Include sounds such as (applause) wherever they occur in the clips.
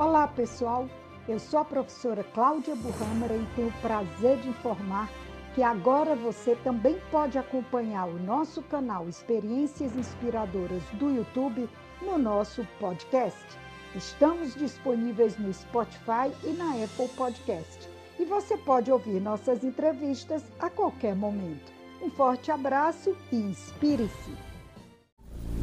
Olá, pessoal. Eu sou a professora Cláudia Burrâmara e tenho o prazer de informar que agora você também pode acompanhar o nosso canal Experiências Inspiradoras do YouTube no nosso podcast. Estamos disponíveis no Spotify e na Apple Podcast. E você pode ouvir nossas entrevistas a qualquer momento. Um forte abraço e inspire-se!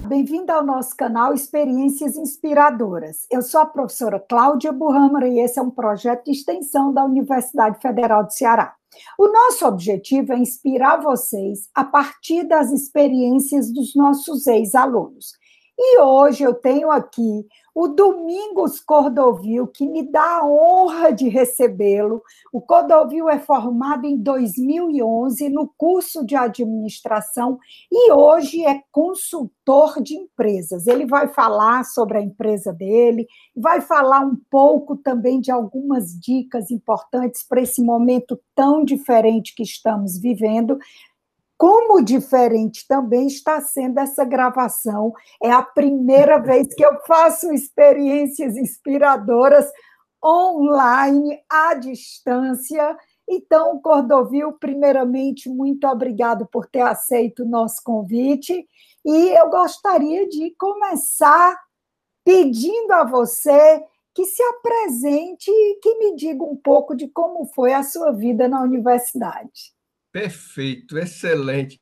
Bem-vinda ao nosso canal Experiências Inspiradoras. Eu sou a professora Cláudia Burrâmara e esse é um projeto de extensão da Universidade Federal do Ceará. O nosso objetivo é inspirar vocês a partir das experiências dos nossos ex-alunos. E hoje eu tenho aqui o Domingos Cordovil, que me dá a honra de recebê-lo. O Cordovil é formado em 2011 no curso de administração e hoje é consultor de empresas. Ele vai falar sobre a empresa dele, vai falar um pouco também de algumas dicas importantes para esse momento tão diferente que estamos vivendo, como diferente também está sendo essa gravação. É a primeira (laughs) vez que eu faço experiências inspiradoras online, à distância. Então, Cordovil, primeiramente, muito obrigado por ter aceito o nosso convite. E eu gostaria de começar pedindo a você que se apresente e que me diga um pouco de como foi a sua vida na universidade. Perfeito, excelente.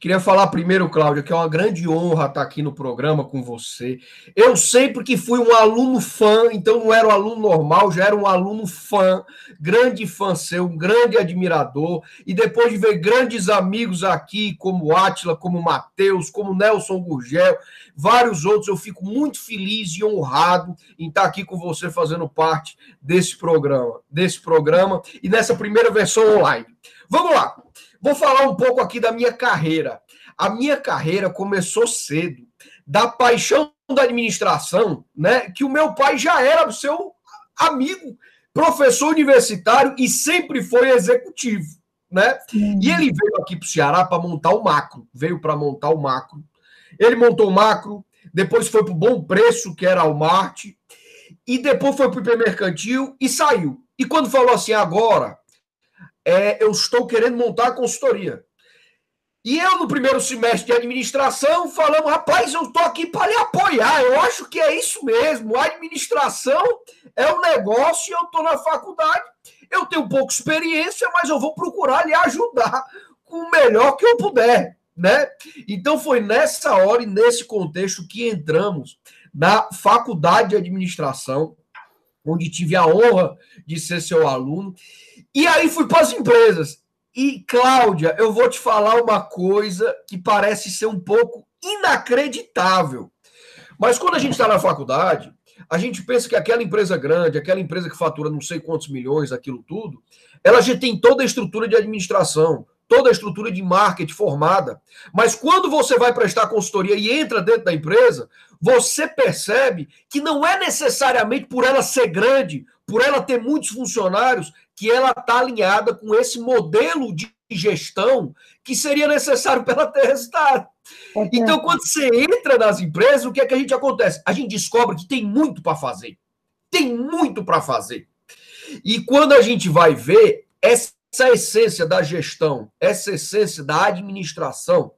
Queria falar primeiro, Cláudia, que é uma grande honra estar aqui no programa com você. Eu sempre que fui um aluno fã, então não era um aluno normal, já era um aluno fã, grande fã seu, um grande admirador. E depois de ver grandes amigos aqui, como Átila, como Matheus, como Nelson Gurgel, vários outros, eu fico muito feliz e honrado em estar aqui com você fazendo parte desse programa, desse programa e nessa primeira versão online. Vamos lá. Vou falar um pouco aqui da minha carreira. A minha carreira começou cedo, da paixão da administração, né? Que o meu pai já era seu amigo, professor universitário e sempre foi executivo, né? E ele veio aqui para o Ceará para montar o macro, veio para montar o macro. Ele montou o macro, depois foi para o Bom Preço, que era o Marte, e depois foi para o hipermercantil e saiu. E quando falou assim, agora é, eu estou querendo montar a consultoria. E eu, no primeiro semestre de administração, falando, rapaz, eu estou aqui para lhe apoiar. Eu acho que é isso mesmo. A administração é um negócio e eu estou na faculdade. Eu tenho pouca experiência, mas eu vou procurar lhe ajudar com o melhor que eu puder. Né? Então foi nessa hora e nesse contexto que entramos na faculdade de administração, onde tive a honra de ser seu aluno. E aí fui para as empresas. E, Cláudia, eu vou te falar uma coisa que parece ser um pouco inacreditável. Mas quando a gente está na faculdade, a gente pensa que aquela empresa grande, aquela empresa que fatura não sei quantos milhões, aquilo tudo, ela já tem toda a estrutura de administração, toda a estrutura de marketing formada. Mas quando você vai prestar consultoria e entra dentro da empresa, você percebe que não é necessariamente por ela ser grande, por ela ter muitos funcionários, que ela está alinhada com esse modelo de gestão que seria necessário para ela ter resultado. É então, quando você entra nas empresas, o que é que a gente acontece? A gente descobre que tem muito para fazer. Tem muito para fazer. E quando a gente vai ver essa essência da gestão, essa essência da administração,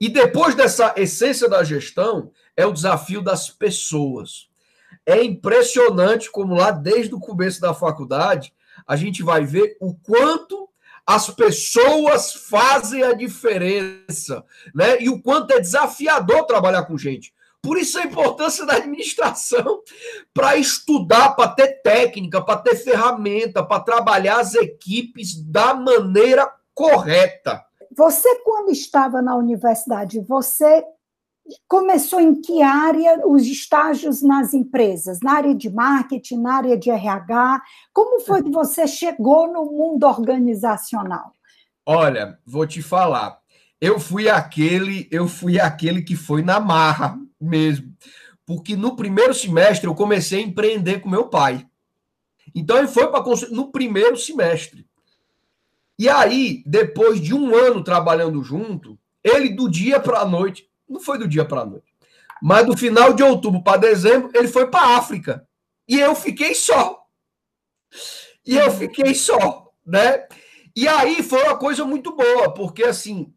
e depois dessa essência da gestão, é o desafio das pessoas. É impressionante como lá desde o começo da faculdade a gente vai ver o quanto as pessoas fazem a diferença, né? E o quanto é desafiador trabalhar com gente. Por isso a importância da administração para estudar, para ter técnica, para ter ferramenta, para trabalhar as equipes da maneira correta. Você, quando estava na universidade, você começou em que área os estágios nas empresas? Na área de marketing, na área de RH? Como foi que você chegou no mundo organizacional? Olha, vou te falar. Eu fui aquele, eu fui aquele que foi na marra mesmo. Porque no primeiro semestre eu comecei a empreender com meu pai. Então ele foi para no primeiro semestre. E aí, depois de um ano trabalhando junto, ele do dia para a noite, não foi do dia para a noite. Mas do final de outubro para dezembro, ele foi para a África. e eu fiquei só. E eu fiquei só, né? E aí foi uma coisa muito boa, porque assim,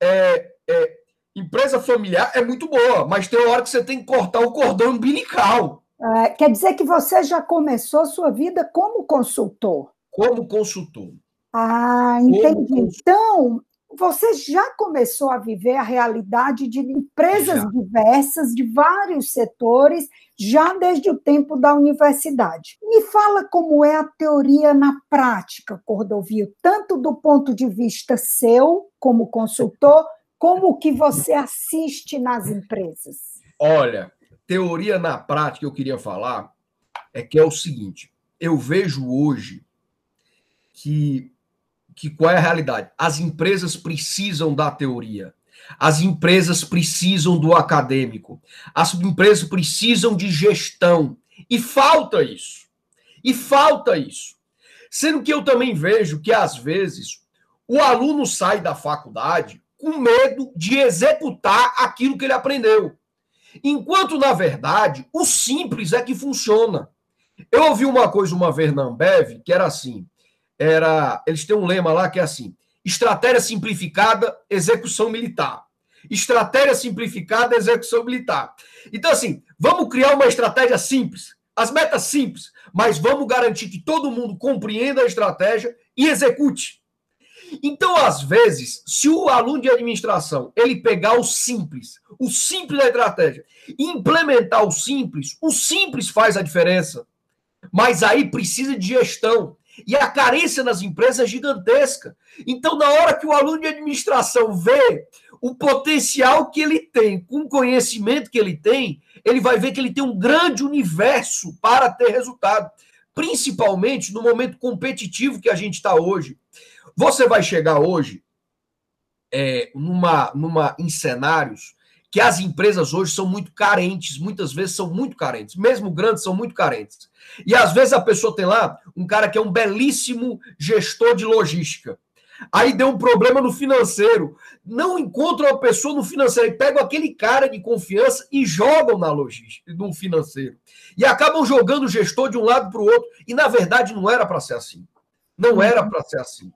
é, é, empresa familiar é muito boa, mas tem hora que você tem que cortar o cordão umbilical. É, quer dizer que você já começou sua vida como consultor? Como consultor. Ah, entendi. Como então, você já começou a viver a realidade de empresas já. diversas, de vários setores, já desde o tempo da universidade. Me fala como é a teoria na prática, Cordovil, tanto do ponto de vista seu, como consultor, como o que você assiste nas empresas. Olha, teoria na prática eu queria falar é que é o seguinte: eu vejo hoje que que qual é a realidade? As empresas precisam da teoria. As empresas precisam do acadêmico. As empresas precisam de gestão. E falta isso. E falta isso. Sendo que eu também vejo que, às vezes, o aluno sai da faculdade com medo de executar aquilo que ele aprendeu. Enquanto, na verdade, o simples é que funciona. Eu ouvi uma coisa uma vez na Ambev que era assim: era. Eles têm um lema lá que é assim: estratégia simplificada, execução militar. Estratégia simplificada, execução militar. Então, assim, vamos criar uma estratégia simples, as metas simples, mas vamos garantir que todo mundo compreenda a estratégia e execute. Então, às vezes, se o aluno de administração ele pegar o simples, o simples da estratégia, e implementar o simples, o simples faz a diferença. Mas aí precisa de gestão. E a carência nas empresas é gigantesca. Então, na hora que o aluno de administração vê o potencial que ele tem, com o conhecimento que ele tem, ele vai ver que ele tem um grande universo para ter resultado. Principalmente no momento competitivo que a gente está hoje. Você vai chegar hoje é, numa, numa, em cenários que as empresas hoje são muito carentes, muitas vezes são muito carentes, mesmo grandes são muito carentes. E às vezes a pessoa tem lá um cara que é um belíssimo gestor de logística. Aí deu um problema no financeiro. Não encontra uma pessoa no financeiro. E pegam aquele cara de confiança e jogam na logística, no financeiro. E acabam jogando o gestor de um lado para o outro. E na verdade não era para ser assim. Não era para ser assim.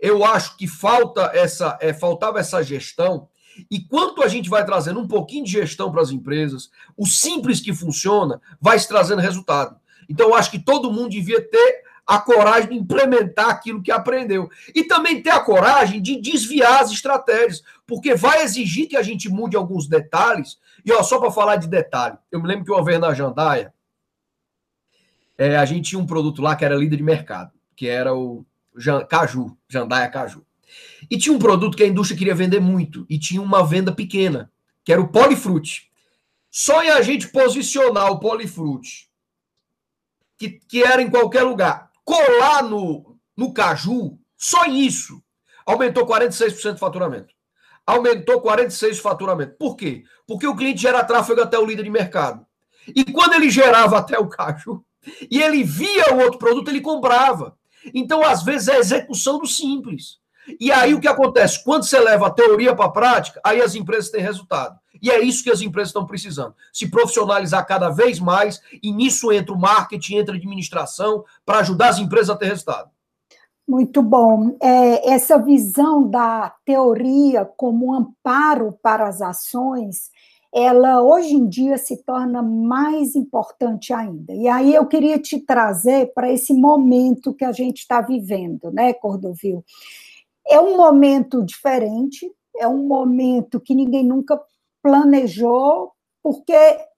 Eu acho que falta essa, é, faltava essa gestão e quanto a gente vai trazendo um pouquinho de gestão para as empresas, o simples que funciona vai se trazendo resultado. Então, eu acho que todo mundo devia ter a coragem de implementar aquilo que aprendeu. E também ter a coragem de desviar as estratégias, porque vai exigir que a gente mude alguns detalhes. E ó, só para falar de detalhe, eu me lembro que uma vez na Jandaia, é, a gente tinha um produto lá que era líder de mercado, que era o Caju, Jandaia Caju. E tinha um produto que a indústria queria vender muito e tinha uma venda pequena, que era o Polifrute. Só em a gente posicionar o Polifrute, que, que era em qualquer lugar, colar no, no caju, só isso, aumentou 46% de faturamento. Aumentou 46% de faturamento. Por quê? Porque o cliente gera tráfego até o líder de mercado. E quando ele gerava até o caju, e ele via o outro produto, ele comprava. Então, às vezes, é a execução do simples. E aí o que acontece? Quando você leva a teoria para a prática, aí as empresas têm resultado. E é isso que as empresas estão precisando. Se profissionalizar cada vez mais, e nisso entra o marketing, entra a administração, para ajudar as empresas a ter resultado. Muito bom. É, essa visão da teoria como amparo para as ações, ela hoje em dia se torna mais importante ainda. E aí eu queria te trazer para esse momento que a gente está vivendo, né, Cordovil? É um momento diferente, é um momento que ninguém nunca planejou, porque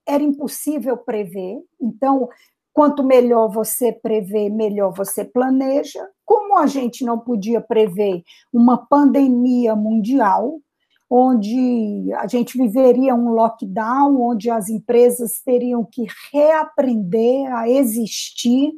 era impossível prever. Então, quanto melhor você prevê, melhor você planeja. Como a gente não podia prever uma pandemia mundial, onde a gente viveria um lockdown, onde as empresas teriam que reaprender a existir.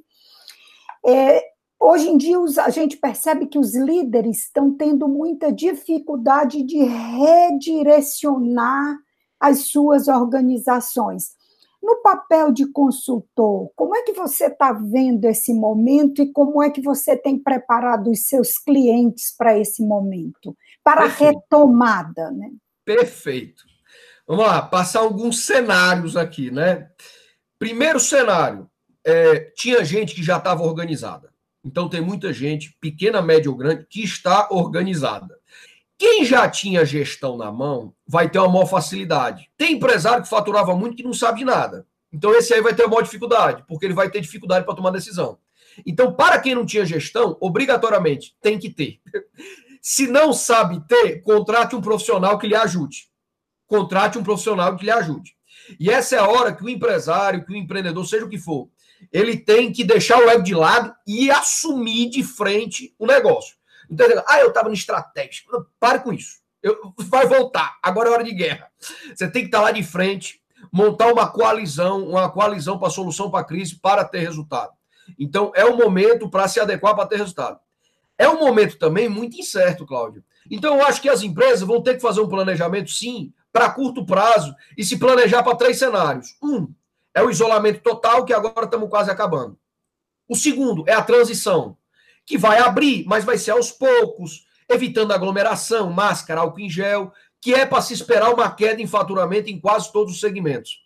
É, Hoje em dia, a gente percebe que os líderes estão tendo muita dificuldade de redirecionar as suas organizações. No papel de consultor, como é que você está vendo esse momento e como é que você tem preparado os seus clientes para esse momento, para Perfeito. a retomada? Né? Perfeito. Vamos lá, passar alguns cenários aqui, né? Primeiro cenário, é, tinha gente que já estava organizada. Então tem muita gente, pequena, média ou grande, que está organizada. Quem já tinha gestão na mão vai ter uma maior facilidade. Tem empresário que faturava muito que não sabe de nada. Então esse aí vai ter uma maior dificuldade, porque ele vai ter dificuldade para tomar decisão. Então, para quem não tinha gestão, obrigatoriamente tem que ter. (laughs) Se não sabe ter, contrate um profissional que lhe ajude. Contrate um profissional que lhe ajude. E essa é a hora que o empresário, que o empreendedor, seja o que for, ele tem que deixar o ego de lado e assumir de frente o negócio. Entendeu? Ah, eu estava no estratégico. Pare com isso. Eu, vai voltar. Agora é hora de guerra. Você tem que estar tá lá de frente, montar uma coalizão, uma coalizão para solução para a crise para ter resultado. Então, é o momento para se adequar para ter resultado. É um momento também muito incerto, Cláudio. Então, eu acho que as empresas vão ter que fazer um planejamento, sim, para curto prazo e se planejar para três cenários. Um é o isolamento total, que agora estamos quase acabando. O segundo é a transição, que vai abrir, mas vai ser aos poucos, evitando aglomeração, máscara, álcool em gel, que é para se esperar uma queda em faturamento em quase todos os segmentos.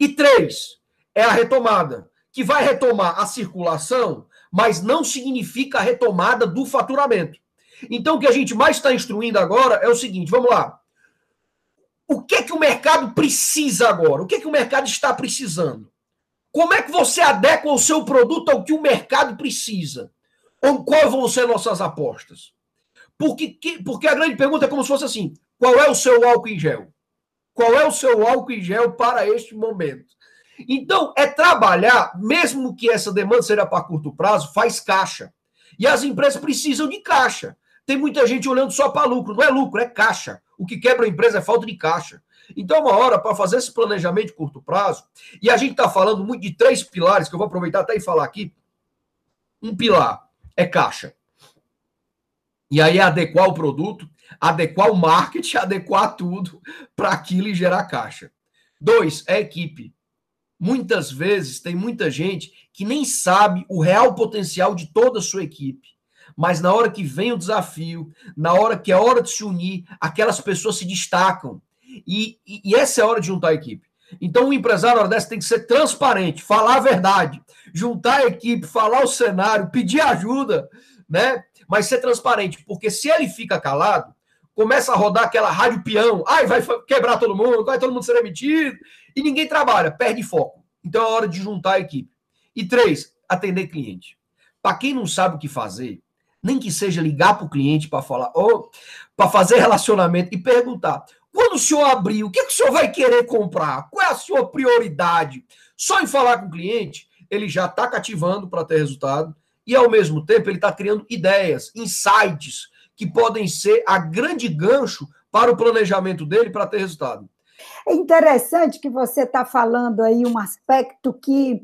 E três, é a retomada, que vai retomar a circulação, mas não significa a retomada do faturamento. Então, o que a gente mais está instruindo agora é o seguinte: vamos lá. O que é que o mercado precisa agora? O que é que o mercado está precisando? Como é que você adequa o seu produto ao que o mercado precisa? Ou quais vão ser nossas apostas? Porque, porque a grande pergunta é como se fosse assim: qual é o seu álcool em gel? Qual é o seu álcool em gel para este momento? Então, é trabalhar, mesmo que essa demanda seja para curto prazo, faz caixa. E as empresas precisam de caixa. Tem muita gente olhando só para lucro. Não é lucro, é caixa. O que quebra a empresa é falta de caixa. Então, uma hora, para fazer esse planejamento de curto prazo, e a gente está falando muito de três pilares, que eu vou aproveitar até e falar aqui. Um pilar é caixa. E aí é adequar o produto, adequar o marketing, (laughs) adequar tudo para aquilo e gerar caixa. Dois, é equipe. Muitas vezes tem muita gente que nem sabe o real potencial de toda a sua equipe. Mas na hora que vem o desafio, na hora que é hora de se unir, aquelas pessoas se destacam. E, e, e essa é a hora de juntar a equipe. Então, o empresário na hora dessa tem que ser transparente, falar a verdade, juntar a equipe, falar o cenário, pedir ajuda, né? Mas ser transparente, porque se ele fica calado, começa a rodar aquela rádio peão, ai, vai quebrar todo mundo, vai todo mundo ser demitido, e ninguém trabalha, perde foco. Então é hora de juntar a equipe. E três, atender cliente. Para quem não sabe o que fazer, nem que seja ligar para o cliente para falar, ou para fazer relacionamento e perguntar: quando o senhor abrir, o que, que o senhor vai querer comprar? Qual é a sua prioridade? Só em falar com o cliente, ele já está cativando para ter resultado e, ao mesmo tempo, ele está criando ideias, insights, que podem ser a grande gancho para o planejamento dele para ter resultado. É interessante que você está falando aí um aspecto que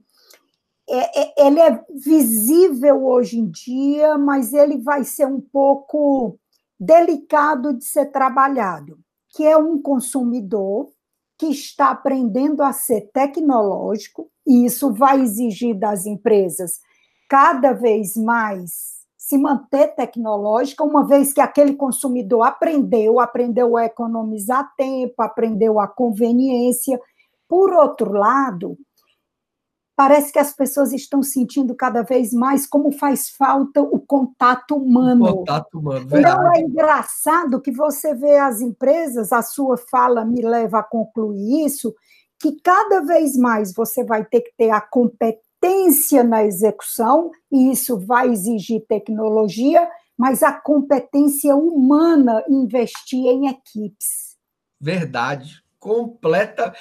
é, é, ele é visível hoje em dia, mas ele vai ser um pouco delicado de ser trabalhado, que é um consumidor que está aprendendo a ser tecnológico, e isso vai exigir das empresas cada vez mais se manter tecnológica, uma vez que aquele consumidor aprendeu, aprendeu a economizar tempo, aprendeu a conveniência. Por outro lado, parece que as pessoas estão sentindo cada vez mais como faz falta o contato humano. O contato humano, verdade. Então é engraçado que você vê as empresas, a sua fala me leva a concluir isso, que cada vez mais você vai ter que ter a competência competência na execução, e isso vai exigir tecnologia, mas a competência humana investir em equipes. Verdade. Completa.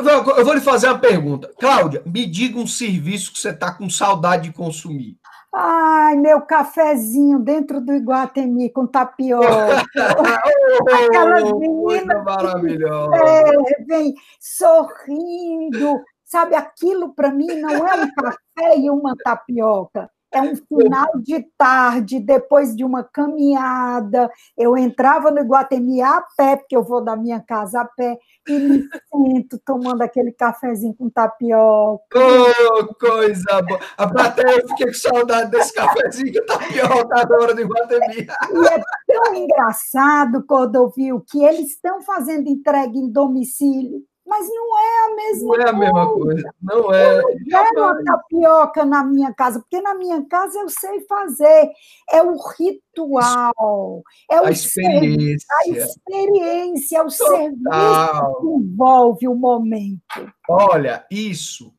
Eu vou lhe fazer uma pergunta. Cláudia, me diga um serviço que você está com saudade de consumir. Ai, meu cafezinho dentro do Iguatemi com tapioca. (laughs) Aquelas meninas maravilhosa. É, vem sorrindo, Sabe, aquilo para mim não é um café e uma tapioca. É um final de tarde, depois de uma caminhada. Eu entrava no Iguatemi a pé, porque eu vou da minha casa a pé, e me sento tomando aquele cafezinho com tapioca. Oh, coisa boa! Até eu fiquei com saudade desse cafezinho com tapioca agora no Iguatemi. E é tão engraçado, Cordovil, que eles estão fazendo entrega em domicílio mas não é a mesma coisa. Não é a mesma coisa, não é. Eu não quero a tapioca na minha casa, porque na minha casa eu sei fazer. É o ritual, é a experiência. a experiência, é o Total. serviço que envolve o momento. Olha, isso,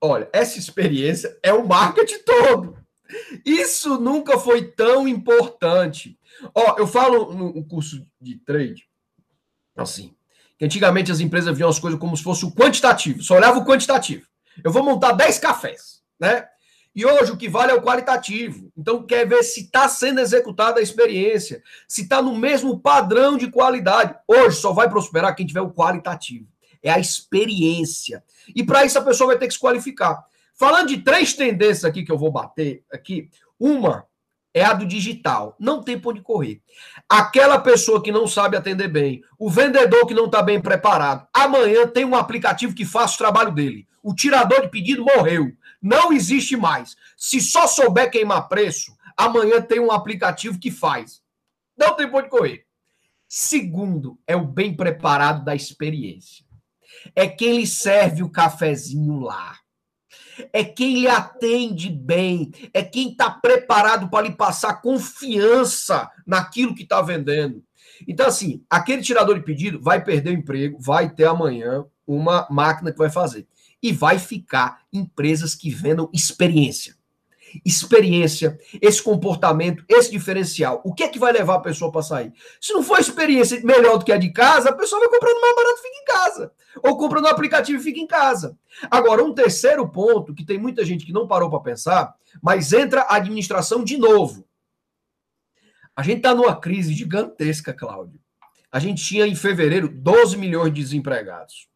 olha, essa experiência é o marketing todo. Isso nunca foi tão importante. Ó, eu falo no curso de trade, assim, antigamente as empresas viam as coisas como se fosse o quantitativo, só olhava o quantitativo. Eu vou montar 10 cafés, né? E hoje o que vale é o qualitativo. Então quer ver se está sendo executada a experiência, se está no mesmo padrão de qualidade. Hoje só vai prosperar quem tiver o qualitativo. É a experiência. E para isso a pessoa vai ter que se qualificar. Falando de três tendências aqui que eu vou bater aqui, uma é a do digital. Não tem onde correr. Aquela pessoa que não sabe atender bem, o vendedor que não está bem preparado, amanhã tem um aplicativo que faz o trabalho dele. O tirador de pedido morreu. Não existe mais. Se só souber queimar preço, amanhã tem um aplicativo que faz. Não tem onde correr. Segundo, é o bem preparado da experiência. É quem lhe serve o cafezinho lá é quem lhe atende bem, é quem está preparado para lhe passar confiança naquilo que está vendendo. Então, assim, aquele tirador de pedido vai perder o emprego, vai ter amanhã uma máquina que vai fazer. E vai ficar empresas que vendam experiência experiência, esse comportamento, esse diferencial. O que é que vai levar a pessoa para sair? Se não for experiência melhor do que a de casa, a pessoa vai comprando mais barato e fica em casa. Ou compra no aplicativo e fica em casa. Agora, um terceiro ponto que tem muita gente que não parou para pensar, mas entra a administração de novo. A gente está numa crise gigantesca, Cláudio. A gente tinha em fevereiro 12 milhões de desempregados.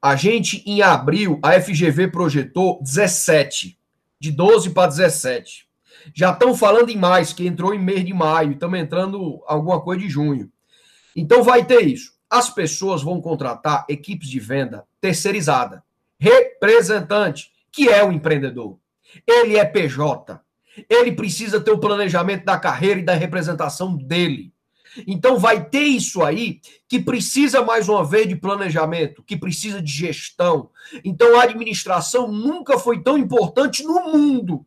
A gente, em abril, a FGV projetou 17 de 12 para 17. Já estão falando em mais, que entrou em mês de maio, estamos entrando alguma coisa de junho. Então vai ter isso. As pessoas vão contratar equipes de venda terceirizada, representante, que é o empreendedor. Ele é PJ. Ele precisa ter o planejamento da carreira e da representação dele. Então vai ter isso aí que precisa mais uma vez de planejamento, que precisa de gestão. Então a administração nunca foi tão importante no mundo.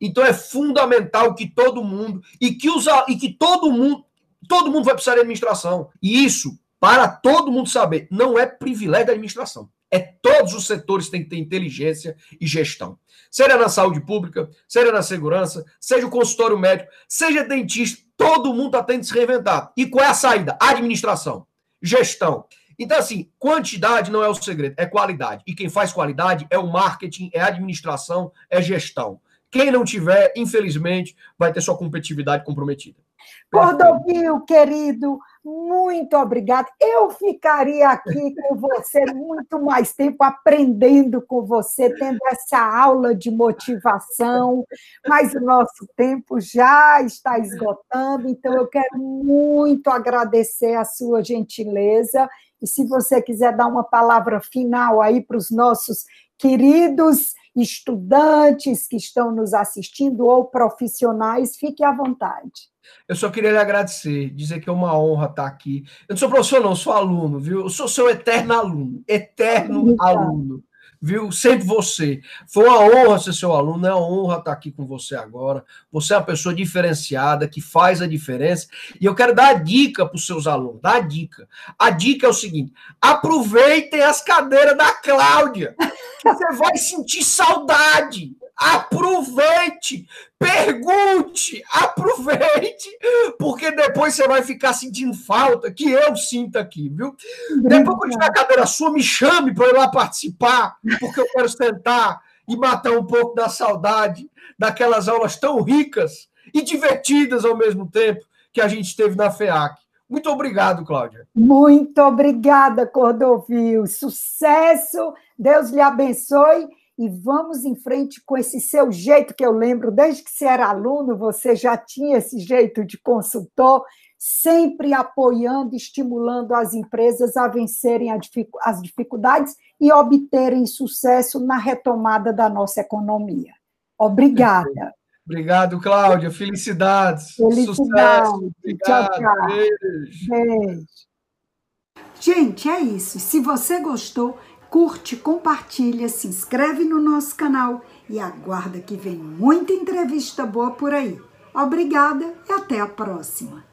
Então é fundamental que todo mundo e que os e que todo mundo todo mundo vai precisar de administração. E isso para todo mundo saber, não é privilégio da administração. É todos os setores têm que ter inteligência e gestão. Seja na saúde pública, seja na segurança, seja o consultório médico, seja dentista, Todo mundo está tendo que se reinventar. E qual é a saída? Administração, gestão. Então, assim, quantidade não é o segredo, é qualidade. E quem faz qualidade é o marketing, é administração, é gestão. Quem não tiver, infelizmente, vai ter sua competitividade comprometida. Cordovil, querido, muito obrigada. Eu ficaria aqui com você muito mais tempo aprendendo com você, tendo essa aula de motivação, mas o nosso tempo já está esgotando, então eu quero muito agradecer a sua gentileza. E se você quiser dar uma palavra final aí para os nossos queridos estudantes que estão nos assistindo ou profissionais, fique à vontade. Eu só queria lhe agradecer, dizer que é uma honra estar aqui. Eu não sou professor, não, sou aluno, viu? Eu sou seu eterno aluno, eterno aluno, viu? Sempre você. Foi uma honra ser seu aluno, é uma honra estar aqui com você agora. Você é uma pessoa diferenciada, que faz a diferença. E eu quero dar a dica para os seus alunos, dar a dica. A dica é o seguinte: aproveitem as cadeiras da Cláudia. Você vai sentir saudade. Aproveite, pergunte, aproveite, porque depois você vai ficar sentindo falta, que eu sinto aqui, viu? Depois, quando tiver a cadeira sua, me chame para ir lá participar, porque eu quero sentar e matar um pouco da saudade daquelas aulas tão ricas e divertidas ao mesmo tempo que a gente teve na FEAC. Muito obrigado, Cláudia. Muito obrigada, Cordovil. Sucesso, Deus lhe abençoe e vamos em frente com esse seu jeito que eu lembro, desde que você era aluno, você já tinha esse jeito de consultor, sempre apoiando, estimulando as empresas a vencerem as dificuldades e obterem sucesso na retomada da nossa economia. Obrigada. Obrigado, Cláudia. Felicidades. Felicidades. Sucesso. Obrigado. Tchau, tchau. Beijo. Beijo. Gente, é isso. Se você gostou, curte, compartilha, se inscreve no nosso canal e aguarda que vem muita entrevista boa por aí. Obrigada e até a próxima.